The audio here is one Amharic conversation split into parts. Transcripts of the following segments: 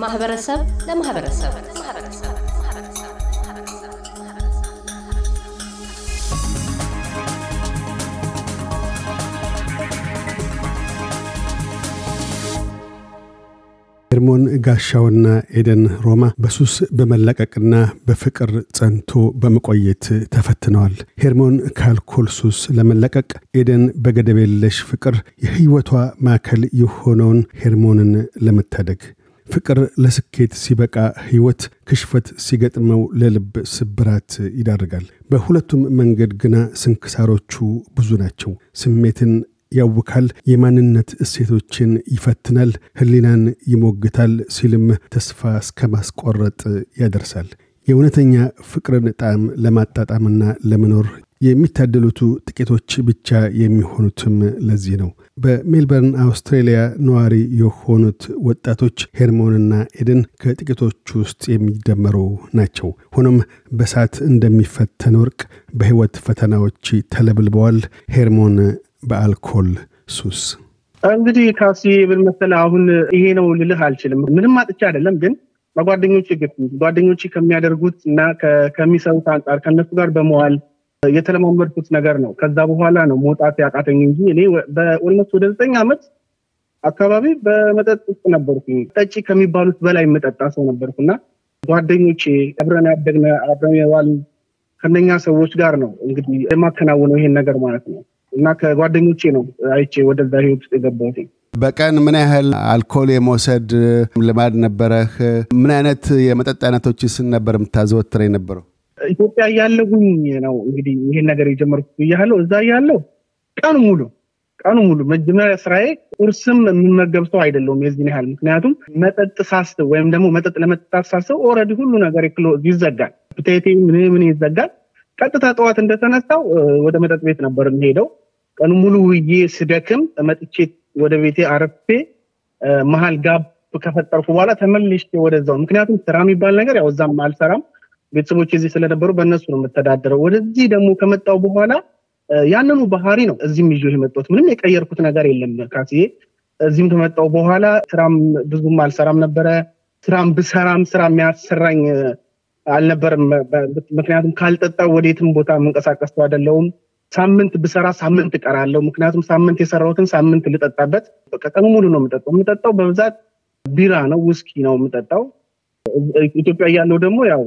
ከማህበረሰብ ለማህበረሰብ ሄርሞን ጋሻውና ኤደን ሮማ በሱስ በመለቀቅና በፍቅር ጸንቶ በመቆየት ተፈትነዋል። ሄርሞን ከአልኮል ሱስ ለመለቀቅ፣ ኤደን በገደብ የለሽ ፍቅር የህይወቷ ማዕከል የሆነውን ሄርሞንን ለመታደግ ፍቅር ለስኬት ሲበቃ ህይወት ክሽፈት ሲገጥመው ለልብ ስብራት ይዳርጋል። በሁለቱም መንገድ ግና ስንክሳሮቹ ብዙ ናቸው። ስሜትን ያውካል፣ የማንነት እሴቶችን ይፈትናል፣ ህሊናን ይሞግታል ሲልም ተስፋ እስከ ማስቆረጥ ያደርሳል። የእውነተኛ ፍቅርን ጣዕም ለማጣጣምና ለመኖር የሚታደሉቱ ጥቂቶች ብቻ የሚሆኑትም ለዚህ ነው። በሜልበርን አውስትሬሊያ ነዋሪ የሆኑት ወጣቶች ሄርሞንና ኤደን ከጥቂቶቹ ውስጥ የሚደመሩ ናቸው። ሆኖም በሳት እንደሚፈተን ወርቅ በህይወት ፈተናዎች ተለብልበዋል። ሄርሞን በአልኮል ሱስ እንግዲህ ካሲ ብል አሁን ይሄ ነው ልልህ አልችልም። ምንም አጥቻ አይደለም፣ ግን በጓደኞች ግፊት ጓደኞች ከሚያደርጉት እና ከሚሰሩት አንጻር ከእነሱ ጋር በመዋል የተለማመድኩት ነገር ነው። ከዛ በኋላ ነው መውጣት ያቃተኝ እንጂ እኔ በኦልሞስት ወደ ዘጠኝ ዓመት አካባቢ በመጠጥ ውስጥ ነበርኩ። ጠጪ ከሚባሉት በላይ የምጠጣ ሰው ነበርኩና ጓደኞቼ አብረን ያደግነ አብረን የዋልን ከነኛ ሰዎች ጋር ነው እንግዲህ የማከናውነው ይሄን ነገር ማለት ነው። እና ከጓደኞቼ ነው አይቼ ወደዛ ህይወት ውስጥ የገባሁት። በቀን ምን ያህል አልኮል የመውሰድ ልማድ ነበረህ? ምን አይነት የመጠጥ አይነቶችስ ነበር የምታዘወትረው የነበረው? ኢትዮጵያ እያለሁኝ ነው እንግዲህ ይሄን ነገር የጀመርኩት ብያለሁ። እዛ እያለሁ ቀኑ ሙሉ ቀኑ ሙሉ መጀመሪያ ስራዬ ቁርስም የምመገብ ሰው አይደለሁም የዚህን ያህል። ምክንያቱም መጠጥ ሳስብ ወይም ደግሞ መጠጥ ለመጠጣት ሳስብ already ሁሉ ነገር ይዘጋል። appetite ኤ ምናምን ይዘጋል። ቀጥታ ጠዋት እንደተነሳው ወደ መጠጥ ቤት ነበር የሚሄደው። ቀኑ ሙሉ ውዬ ስደክም መጥቼ ወደ ቤቴ አረፌ መሀል ጋብ ከፈጠርኩ በኋላ ተመልሼ ወደዛው። ምክንያቱም ስራ የሚባል ነገር ያው እዛም አልሰራም ቤተሰቦች እዚህ ስለነበሩ በእነሱ ነው የምተዳደረው። ወደዚህ ደግሞ ከመጣው በኋላ ያንኑ ባህሪ ነው እዚህም ይዞ የመጣሁት። ምንም የቀየርኩት ነገር የለም ካስዬ። እዚህም ከመጣው በኋላ ስራም ብዙም አልሰራም ነበረ። ስራም ብሰራም ስራ የሚያሰራኝ አልነበርም። ምክንያቱም ካልጠጣው ወዴትም ቦታ የምንቀሳቀስ አይደለውም። ሳምንት ብሰራ ሳምንት እቀራለሁ። ምክንያቱም ሳምንት የሰራሁትን ሳምንት ልጠጣበት ቀኑ ሙሉ ነው የምጠጣው። የምጠጣው በብዛት ቢራ ነው፣ ውስኪ ነው የምጠጣው። ኢትዮጵያ እያለው ደግሞ ያው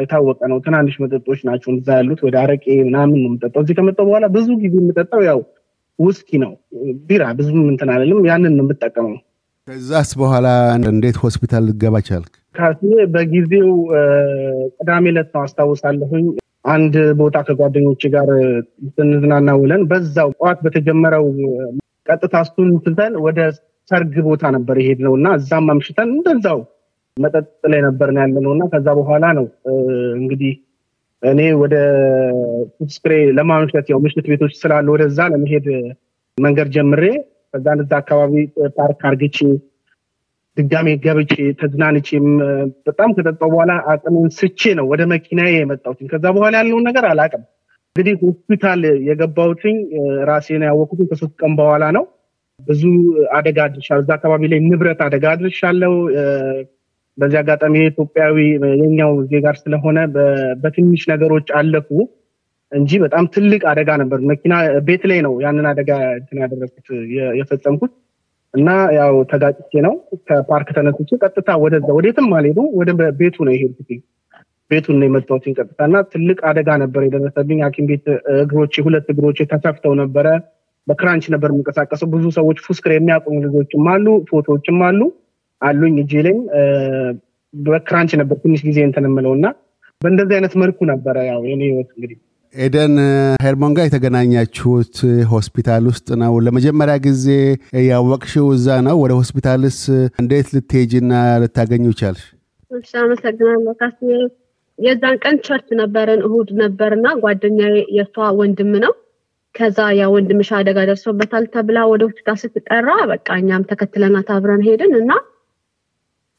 የታወቀ ነው። ትናንሽ መጠጦች ናቸው እዛ ያሉት፣ ወደ አረቄ ምናምን ነው የምጠጣው። እዚህ ከመጣሁ በኋላ ብዙ ጊዜ የምጠጣው ያው ውስኪ ነው፣ ቢራ ብዙም እንትን አልልም። ያንን ነው የምጠቀመው። ከዛስ በኋላ እንዴት ሆስፒታል ልገባ ቻልክ? በጊዜው ቅዳሜ ዕለት ነው አስታውሳለሁኝ። አንድ ቦታ ከጓደኞች ጋር ስንዝናና ውለን በዛው ጠዋት በተጀመረው ቀጥታ እሱን ትተን ወደ ሰርግ ቦታ ነበር የሄድነው እና እዛም አምሽተን እንደዛው መጠጥ ላይ ነበር ነው እና ከዛ በኋላ ነው እንግዲህ እኔ ወደ ስፕሬ ለማምሸት ያው ምሽት ቤቶች ስላለ ወደዛ ለመሄድ መንገድ ጀምሬ ከዛ እዛ አካባቢ ፓርክ አርግቼ ድጋሜ ገብቼ ተዝናንቼም በጣም ከጠጣው በኋላ አቅምን ስቼ ነው ወደ መኪናዬ የመጣሁት። ከዛ በኋላ ያለውን ነገር አላውቅም። እንግዲህ ሆስፒታል የገባሁትኝ ራሴን ያወቅሁትኝ ከሶስት ቀን በኋላ ነው። ብዙ አደጋ አድርሻለሁ። እዛ አካባቢ ላይ ንብረት አደጋ አድርሻለሁ። በዚህ አጋጣሚ ኢትዮጵያዊ የኛው ዜጋር ስለሆነ በትንሽ ነገሮች አለፉ እንጂ በጣም ትልቅ አደጋ ነበር። መኪና ቤት ላይ ነው ያንን አደጋ እንትን ያደረግኩት የፈጸምኩት እና ያው ተጋጭቼ ነው ከፓርክ ተነስቼ ቀጥታ ወደዛ ወዴትም አልሄዱ ወደ ቤቱ ነው የሄድኩት። ቤቱን ነው የመጣሁት ቀጥታ እና ትልቅ አደጋ ነበር የደረሰብኝ። ሐኪም ቤት እግሮቼ ሁለት እግሮቼ ተሰፍተው ነበረ። በክራንች ነበር የምንቀሳቀሰው። ብዙ ሰዎች ፉስክር የሚያቆሙ ልጆችም አሉ፣ ፎቶዎችም አሉ አሉኝ እጄ ላይም በክራንች ነበር ትንሽ ጊዜ እንትን እና በእንደዚህ አይነት መልኩ ነበረ ያው የኔ ህይወት እንግዲህ ኤደን ሄርሞን ጋር የተገናኛችሁት ሆስፒታል ውስጥ ነው። ለመጀመሪያ ጊዜ ያወቅሽው እዛ ነው። ወደ ሆስፒታልስ እንዴት ልትሄጂና ልታገኙ ቻልሽ? አመሰግናለሁ የዛን ቀን church ነበረን፣ እሁድ ነበርና ጓደኛ የእሷ ወንድም ነው። ከዛ ያ ወንድምሽ አደጋ ደርሶበታል ተብላ ወደ ሆስፒታል ስትጠራ በቃ እኛም ተከትለናት አብረን ሄድን እና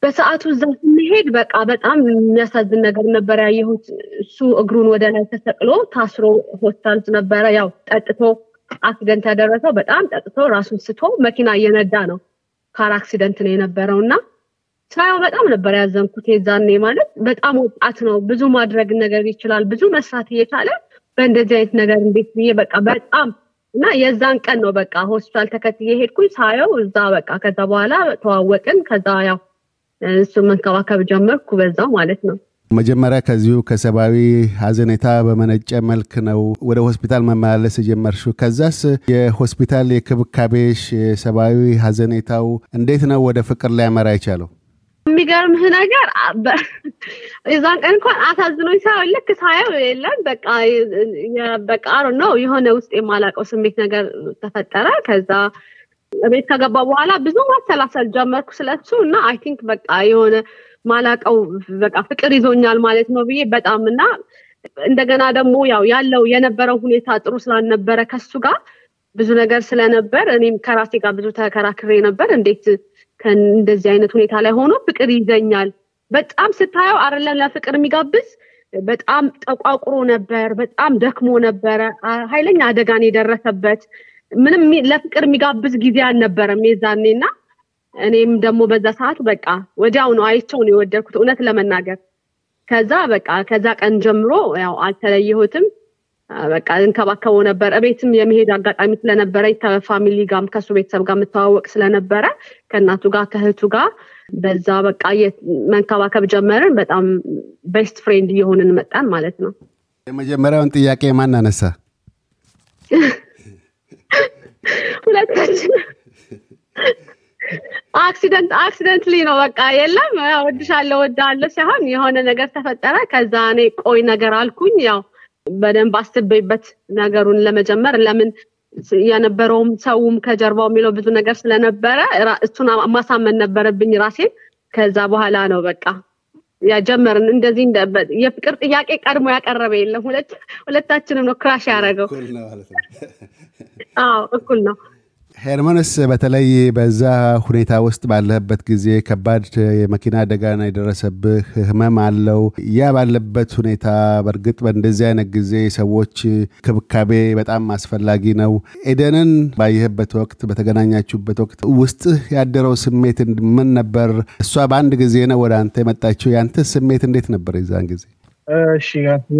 በሰዓቱ እዛ ስንሄድ በቃ በጣም የሚያሳዝን ነገር ነበር ያየሁት። እሱ እግሩን ወደ ላይ ተሰቅሎ ታስሮ ሆስፒታል ነበረ። ያው ጠጥቶ አክሲደንት ያደረሰው በጣም ጠጥቶ ራሱን ስቶ መኪና እየነዳ ነው። ካር አክሲደንት ነው የነበረው እና ሳያው በጣም ነበር ያዘንኩት። የዛኔ ማለት በጣም ወጣት ነው፣ ብዙ ማድረግ ነገር ይችላል፣ ብዙ መስራት እየቻለ በእንደዚህ አይነት ነገር እንዴት ብዬ በቃ በጣም እና የዛን ቀን ነው በቃ ሆስፒታል ተከትዬ ሄድኩኝ። ሳየው እዛ በቃ ከዛ በኋላ ተዋወቅን። ከዛ ያው እሱ መንከባከብ ጀመርኩ በዛው ማለት ነው። መጀመሪያ ከዚሁ ከሰብአዊ ሀዘኔታ በመነጨ መልክ ነው ወደ ሆስፒታል መመላለስ የጀመርሽው። ከዛስ የሆስፒታል የክብካቤሽ የሰብአዊ ሀዘኔታው እንዴት ነው ወደ ፍቅር ሊያመራ የቻለው? የሚገርምህ ነገር የዛን ቀን እንኳን አሳዝኖኝ ሳይሆን ልክ ሳየው የለም በቃ በቃ ነው የሆነ ውስጥ የማላውቀው ስሜት ነገር ተፈጠረ። ከዛ ቤት ከገባ በኋላ ብዙ ማሰላሰል ጀመርኩ ስለሱ እና I think በቃ የሆነ ማላቀው በቃ ፍቅር ይዞኛል ማለት ነው ብዬ በጣም እና እንደገና ደግሞ ያው ያለው የነበረው ሁኔታ ጥሩ ስላልነበረ ከሱ ጋር ብዙ ነገር ስለነበር እኔም ከራሴ ጋር ብዙ ተከራክሬ ነበር። እንዴት እንደዚህ አይነት ሁኔታ ላይ ሆኖ ፍቅር ይዞኛል። በጣም ስታየው አይደለም ለፍቅር የሚጋብዝ በጣም ጠቋቁሮ ነበር። በጣም ደክሞ ነበረ። ኃይለኛ አደጋን የደረሰበት ምንም ለፍቅር የሚጋብዝ ጊዜ አልነበረም የዛኔ እና እኔም ደግሞ በዛ ሰዓት በቃ ወዲያው ነው አይቼው ነው የወደድኩት እውነት ለመናገር። ከዛ በቃ ከዛ ቀን ጀምሮ ያው አልተለየሁትም። በቃ እንከባከበው ነበር። እቤትም የመሄድ አጋጣሚ ስለነበረ ከፋሚሊ ጋር ከሱ ቤተሰብ ጋር የምተዋወቅ ስለነበረ ከእናቱ ጋር ከእህቱ ጋር በዛ በቃ መንከባከብ ጀመርን። በጣም best friend እየሆንን መጣን ማለት ነው። የመጀመሪያውን ጥያቄ ማን አነሳ accident accidentally ነው በቃ። የለም ወድሻለሁ ወድሃለሁ ሳይሆን የሆነ ነገር ተፈጠረ። ከዛ እኔ ቆይ ነገር አልኩኝ። ያው በደንብ አስቤበት ነገሩን ለመጀመር። ለምን የነበረውም ሰውም ከጀርባው የሚለው ብዙ ነገር ስለነበረ እሱን ማሳመን ነበረብኝ ራሴን ከዛ በኋላ ነው በቃ የጀመርን። እንደዚህ የፍቅር ጥያቄ ቀድሞ ያቀረበ የለም። ሁለታችንም ነው crush ያደረገው። እኩል ነው ሄርሞንስ በተለይ በዛ ሁኔታ ውስጥ ባለህበት ጊዜ ከባድ የመኪና አደጋ ነው የደረሰብህ፣ ህመም አለው። ያ ባለበት ሁኔታ በእርግጥ በእንደዚህ አይነት ጊዜ ሰዎች ክብካቤ በጣም አስፈላጊ ነው። ኤደንን ባየህበት ወቅት፣ በተገናኛችሁበት ወቅት ውስጥህ ያደረው ስሜት ምን ነበር? እሷ በአንድ ጊዜ ነው ወደ አንተ የመጣችው። ያንተ ስሜት እንዴት ነበር የዛን ጊዜ? እሺ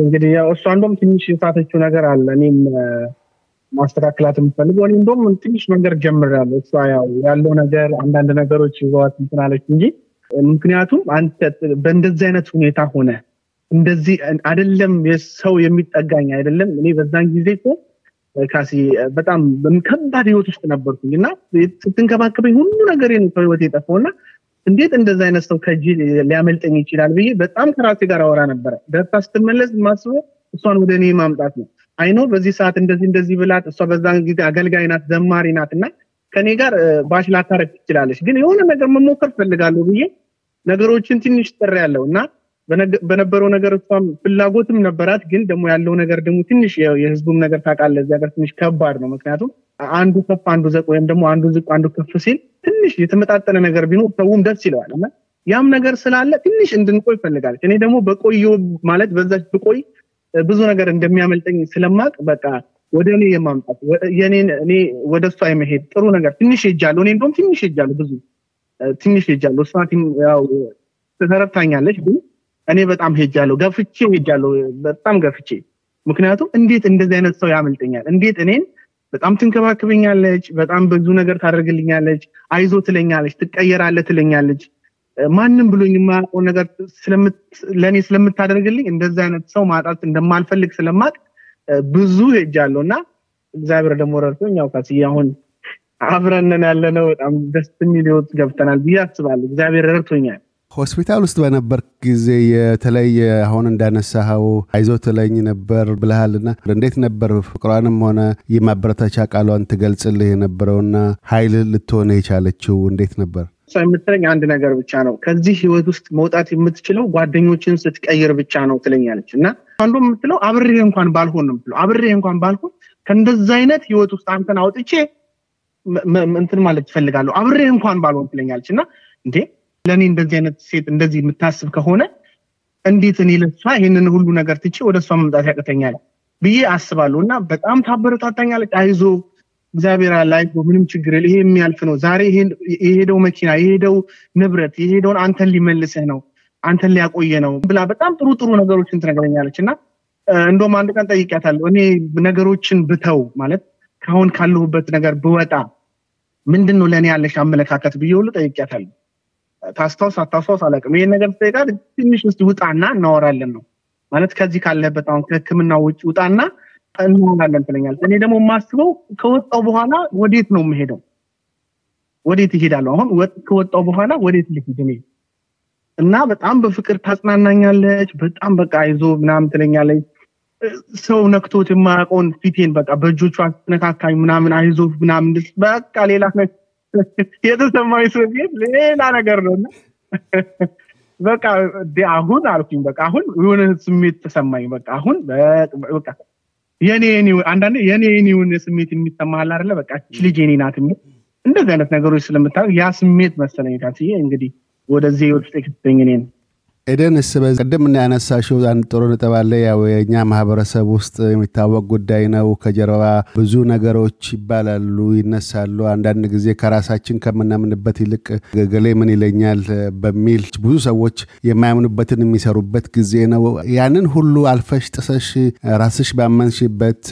እንግዲህ እሷ እንደውም ትንሽ የሳተችው ነገር አለ እኔም ማስተካከላት የምትፈልገው እኔ እንደውም ትንሽ መንገድ ጀምሬያለሁ። እሷ ያው ያለው ነገር አንዳንድ ነገሮች ይዘዋት እንትን አለች እንጂ ምክንያቱም አንተ በእንደዚህ አይነት ሁኔታ ሆነ እንደዚህ አይደለም የሰው የሚጠጋኝ አይደለም። እኔ በዛን ጊዜ እኮ ካሲ በጣም ከባድ ህይወት ውስጥ ነበርኩኝ እና ስትንከባከበኝ ሁሉ ነገር ከህይወት የጠፋው እና እንዴት እንደዚህ አይነት ሰው ከእጅ ሊያመልጠኝ ይችላል ብዬ በጣም ከራሴ ጋር አወራ ነበረ። ደርሳ ስትመለስ ማስበው እሷን ወደ እኔ ማምጣት ነው። አይኖ በዚህ ሰዓት እንደዚህ እንደዚህ ብላት እሷ በዛን ጊዜ አገልጋይ ናት፣ ዘማሪ ናት እና ከኔ ጋር ባሽ ላታረግ ትችላለች፣ ግን የሆነ ነገር መሞከር ፈልጋለሁ ብዬ ነገሮችን ትንሽ ጥር ያለው እና በነበረው ነገር እሷም ፍላጎትም ነበራት። ግን ደግሞ ያለው ነገር ደግሞ ትንሽ የህዝቡም ነገር ታውቃለህ፣ እዚህ ሀገር ትንሽ ከባድ ነው። ምክንያቱም አንዱ ከፍ አንዱ ዘቅ ወይም ደግሞ አንዱ ዝቅ አንዱ ከፍ ሲል ትንሽ የተመጣጠነ ነገር ቢኖር ሰውም ደስ ይለዋል እና ያም ነገር ስላለ ትንሽ እንድንቆይ ፈልጋለች። እኔ ደግሞ በቆየ ማለት በዛች ብቆይ ብዙ ነገር እንደሚያመልጠኝ ስለማቅ በቃ ወደ እኔ የማምጣት የኔን እኔ ወደ እሷ የመሄድ ጥሩ ነገር ትንሽ ሄጃለሁ። እኔ እንደውም ትንሽ ሄጃለሁ፣ ብዙ ትንሽ ሄጃለሁ። እሷ ያው ተረድታኛለች፣ ግን እኔ በጣም ሄጃለሁ፣ ገፍቼ ሄጃለሁ፣ በጣም ገፍቼ። ምክንያቱም እንዴት እንደዚህ አይነት ሰው ያመልጠኛል? እንዴት እኔን በጣም ትንከባክበኛለች፣ በጣም ብዙ ነገር ታደርግልኛለች፣ አይዞ ትለኛለች፣ ትቀየራለ ትለኛለች ማንም ብሎኝ የማያውቀው ነገር ለእኔ ስለምታደርግልኝ እንደዚህ አይነት ሰው ማጣት እንደማልፈልግ ስለማቅ ብዙ ሄጃለሁ እና እግዚአብሔር ደግሞ ረድቶኝ ያው ካስዬ አሁን አብረንን ያለነው በጣም ደስ የሚል ህይወት ገብተናል ብዬ አስባለሁ። እግዚአብሔር ረድቶኛል። ሆስፒታል ውስጥ በነበር ጊዜ የተለየ አሁን እንዳነሳኸው አይዞ ትለኝ ነበር ብልሃልና እንዴት ነበር ፍቅሯንም ሆነ የማበረታቻ ቃሏን ትገልጽልህ የነበረውና ኃይል ልትሆነ የቻለችው እንዴት ነበር? የምትለኝ አንድ ነገር ብቻ ነው። ከዚህ ህይወት ውስጥ መውጣት የምትችለው ጓደኞችን ስትቀይር ብቻ ነው ትለኛለች። እና አንዱ የምትለው አብሬ እንኳን ባልሆን ነው የምትለው። አብሬ እንኳን ባልሆን ከእንደዛ አይነት ህይወት ውስጥ አንተን አውጥቼ እንትን ማለት ትፈልጋለሁ አብሬ እንኳን ባልሆን ትለኛለች። እና እንዴ ለእኔ እንደዚህ አይነት ሴት እንደዚህ የምታስብ ከሆነ እንዴት እኔ ለሷ ይህንን ሁሉ ነገር ትቼ ወደ እሷ መምጣት ያቅተኛል ብዬ አስባለሁ። እና በጣም ታበረታታኛለች። አይዞ እግዚአብሔር ላይ ምንም ችግር ይሄ የሚያልፍ ነው። ዛሬ የሄደው መኪና የሄደው ንብረት የሄደውን አንተን ሊመልስህ ነው አንተን ሊያቆየ ነው ብላ በጣም ጥሩ ጥሩ ነገሮችን ትነግረኛለች። እና እንደውም አንድ ቀን ጠይቂያታለሁ እኔ ነገሮችን ብተው ማለት ካሁን ካለሁበት ነገር ብወጣ ምንድን ነው ለእኔ ያለሽ አመለካከት ብዬ ሁሉ ጠይቂያታለሁ ታስታውስ አታስታውስ አላውቅም። ይሄን ነገር ጠይቃት ትንሽ ውስጥ ውጣና እናወራለን ነው ማለት ከዚህ ካለበት አሁን ከህክምና ውጭ ውጣና እንሆናለን ትለኛለች እኔ ደግሞ የማስበው ከወጣው በኋላ ወዴት ነው የምሄደው? ወዴት ይሄዳለሁ አሁን ከወጣው በኋላ ወዴት ልሂድ እኔ? እና በጣም በፍቅር ታጽናናኛለች በጣም በቃ አይዞ ምናምን ትለኛለች። ሰው ነክቶት የማያውቀውን ፊቴን በቃ በእጆቿ ስትነካካኝ ምናምን አይዞ ምናምን በቃ ሌላ የተሰማኝ ስሜት ሌላ ነገር ነው። በቃ አሁን አልኩኝ በቃ አሁን የሆነ ስሜት ተሰማኝ በቃ አሁን በቃ የኔ አንዳንዴ የኔ የኔውን ስሜት የሚሰማል አይደለ? በቃ ልጅ የኔ ናት እንደዚህ አይነት ነገሮች ስለምታደርግ ያ ስሜት መሰለኝ ካስዬ እንግዲህ ወደዚህ ውስጥ የክትተኝ እኔን ኤደንስ ቅድም እና ያነሳሽው አንድ ጥሩ ነጥብ አለ። ያው የእኛ ማህበረሰብ ውስጥ የሚታወቅ ጉዳይ ነው። ከጀርባ ብዙ ነገሮች ይባላሉ፣ ይነሳሉ። አንዳንድ ጊዜ ከራሳችን ከምናምንበት ይልቅ ገሌ ምን ይለኛል በሚል ብዙ ሰዎች የማያምኑበትን የሚሰሩበት ጊዜ ነው። ያንን ሁሉ አልፈሽ ጥሰሽ ራስሽ ባመንሽበት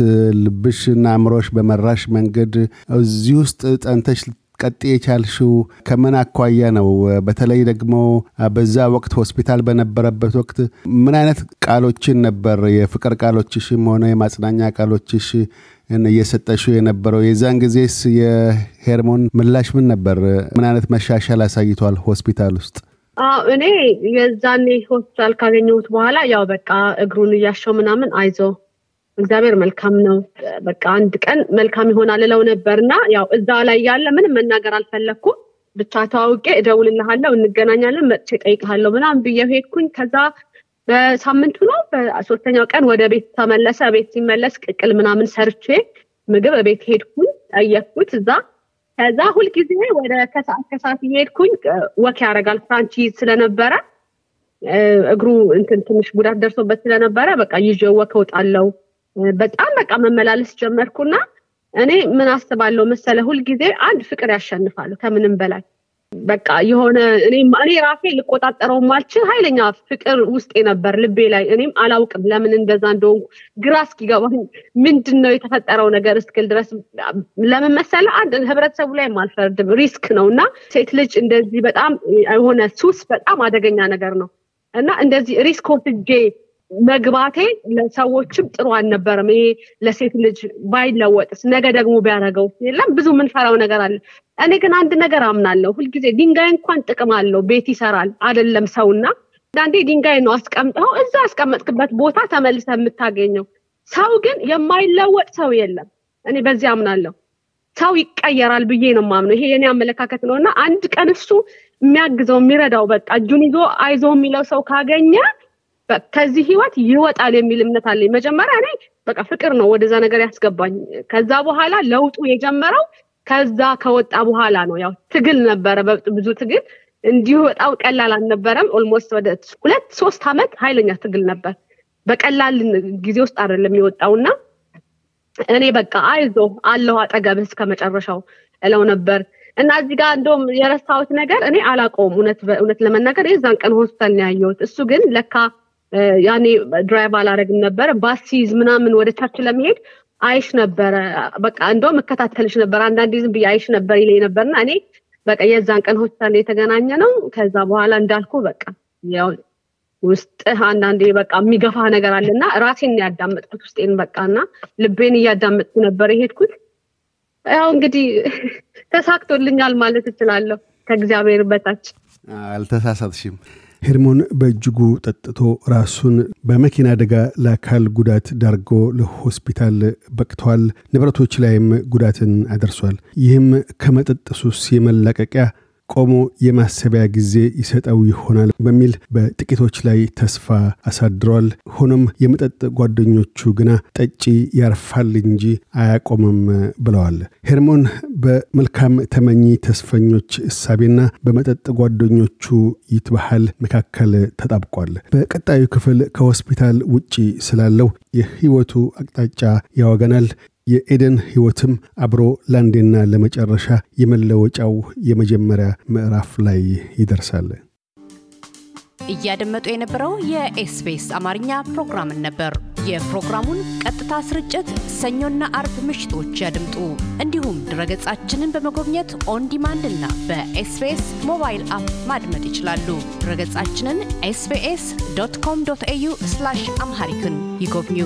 ልብሽና አእምሮሽ በመራሽ መንገድ እዚህ ውስጥ ጠንተሽ ቀጥ የቻልሽው ከምን አኳያ ነው? በተለይ ደግሞ በዛ ወቅት ሆስፒታል በነበረበት ወቅት ምን አይነት ቃሎችን ነበር የፍቅር ቃሎችሽም ሆነ የማጽናኛ ቃሎችሽ እየሰጠሽው የነበረው? የዛን ጊዜስ የሄርሞን ምላሽ ምን ነበር? ምን አይነት መሻሻል አሳይቷል ሆስፒታል ውስጥ? እኔ የዛኔ ሆስፒታል ካገኘሁት በኋላ ያው በቃ እግሩን እያሸው ምናምን አይዞ እግዚአብሔር መልካም ነው። በቃ አንድ ቀን መልካም ይሆናል እለው ነበር እና ያው እዛ ላይ ያለ ምንም መናገር አልፈለግኩም። ብቻ ተዋውቄ እደውልልሃለሁ፣ እንገናኛለን፣ መጥቼ እጠይቅሃለሁ ምናምን ብዬ ሄድኩኝ። ከዛ በሳምንቱ ነው በሶስተኛው ቀን ወደ ቤት ተመለሰ። ቤት ሲመለስ ቅቅል ምናምን ሰርቼ ምግብ ቤት ሄድኩኝ፣ ጠየቅኩት እዛ ከዛ ሁልጊዜ ወደ ከሰዓት ከሰዓት እየሄድኩኝ walk ያደርጋል fracture ስለነበረ እግሩ እንትን ትንሽ ጉዳት ደርሶበት ስለነበረ በቃ ይዤ walk እወጣለሁ። በጣም በቃ መመላለስ ጀመርኩና እኔ ምን አስባለሁ መሰለ ሁልጊዜ አንድ ፍቅር ያሸንፋል ከምንም በላይ። በቃ የሆነ እኔ ራሴ ልቆጣጠረው ማልችል ኃይለኛ ፍቅር ውስጤ ነበር ልቤ ላይ። እኔም አላውቅም ለምን እንደዛ እንደሆንኩ። ግራ እስኪገባኝ ምንድን ነው የተፈጠረው ነገር እስክል ድረስ። ለምን መሰለ አንድ ህብረተሰቡ ላይ አልፈርድም። risk ነው እና ሴት ልጅ እንደዚህ በጣም የሆነ ሱስ በጣም አደገኛ ነገር ነው። እና እንደዚህ risk ወስጄ መግባቴ ለሰዎችም ጥሩ አልነበረም። ይሄ ለሴት ልጅ ባይለወጥስ ነገ ደግሞ ቢያደርገው የለም ብዙ የምንፈራው ነገር አለ። እኔ ግን አንድ ነገር አምናለሁ። ሁልጊዜ ድንጋይ እንኳን ጥቅም አለው፣ ቤት ይሰራል አይደለም ሰውና አንዳንዴ ድንጋይ ነው አስቀምጠው እዛ ያስቀመጥክበት ቦታ ተመልሰ የምታገኘው። ሰው ግን የማይለወጥ ሰው የለም። እኔ በዚህ አምናለሁ። ሰው ይቀየራል ብዬ ነው ማምነው። ይሄ የኔ አመለካከት ነው እና አንድ ቀን እሱ የሚያግዘው የሚረዳው በቃ እጁን ይዞ አይዞ የሚለው ሰው ካገኘ ከዚህ ህይወት ይወጣል የሚል እምነት አለኝ። መጀመሪያ እኔ በቃ ፍቅር ነው ወደዛ ነገር ያስገባኝ። ከዛ በኋላ ለውጡ የጀመረው ከዛ ከወጣ በኋላ ነው። ያው ትግል ነበረ፣ ብዙ ትግል እንዲሁ በጣም ቀላል አልነበረም። almost ወደ ሁለት ሶስት ዓመት ኃይለኛ ትግል ነበር። በቀላል ጊዜ ውስጥ አይደለም የወጣውና እኔ በቃ አይዞ አለሁ አጠገብህ እስከ መጨረሻው እለው ነበር እና እዚህ ጋር እንደውም የረሳሁት ነገር እኔ አላውቀውም እውነት ለመናገር የዛን ቀን ሆስፒታል ያየሁት። እሱ ግን ለካ ያኔ drive አላረግም ነበረ ባስ ሲይዝ ምናምን ወደ church ለመሄድ አይሽ ነበረ። በቃ እንደውም እከታተልሽ ነበር አንዳንዴ ዝም ብዬ አይሽ ነበር ይለኝ ነበርና እኔ በቃ የዛን ቀን ሆስፒታል የተገናኘ ነው። ከዛ በኋላ እንዳልኩ በቃ ያው ውስጥህ አንዳንዴ በቃ የሚገፋ ነገር አለና ራሴን ያዳመጥኩት ውስጤን በቃ ልቤን እያዳመጥኩ ነበር የሄድኩት። ያው እንግዲህ ተሳክቶልኛል ማለት እችላለሁ ከእግዚአብሔር በታች። አልተሳሳትሽም። ሄርሞን በእጅጉ ጠጥቶ ራሱን በመኪና አደጋ ለአካል ጉዳት ዳርጎ ለሆስፒታል በቅቷል። ንብረቶች ላይም ጉዳትን አደርሷል። ይህም ከመጠጥ ሱስ የመላቀቂያ ቆሞ የማሰቢያ ጊዜ ይሰጠው ይሆናል በሚል በጥቂቶች ላይ ተስፋ አሳድሯል። ሆኖም የመጠጥ ጓደኞቹ ግና ጠጪ ያርፋል እንጂ አያቆምም ብለዋል። ሄርሞን በመልካም ተመኚ ተስፈኞች እሳቤና በመጠጥ ጓደኞቹ ይትባሃል መካከል ተጣብቋል። በቀጣዩ ክፍል ከሆስፒታል ውጪ ስላለው የህይወቱ አቅጣጫ ያወገናል። የኤደን ህይወትም አብሮ ለአንዴና ለመጨረሻ የመለወጫው የመጀመሪያ ምዕራፍ ላይ ይደርሳል። እያደመጡ የነበረው የኤስቢኤስ አማርኛ ፕሮግራምን ነበር። የፕሮግራሙን ቀጥታ ስርጭት ሰኞና አርብ ምሽቶች ያድምጡ። እንዲሁም ድረገጻችንን በመጎብኘት on demand እና በኤስቢኤስ ሞባይል app ማድመጥ ይችላሉ። ድረገጻችንን SBS dot com dot au Amharic ን ይጎብኙ።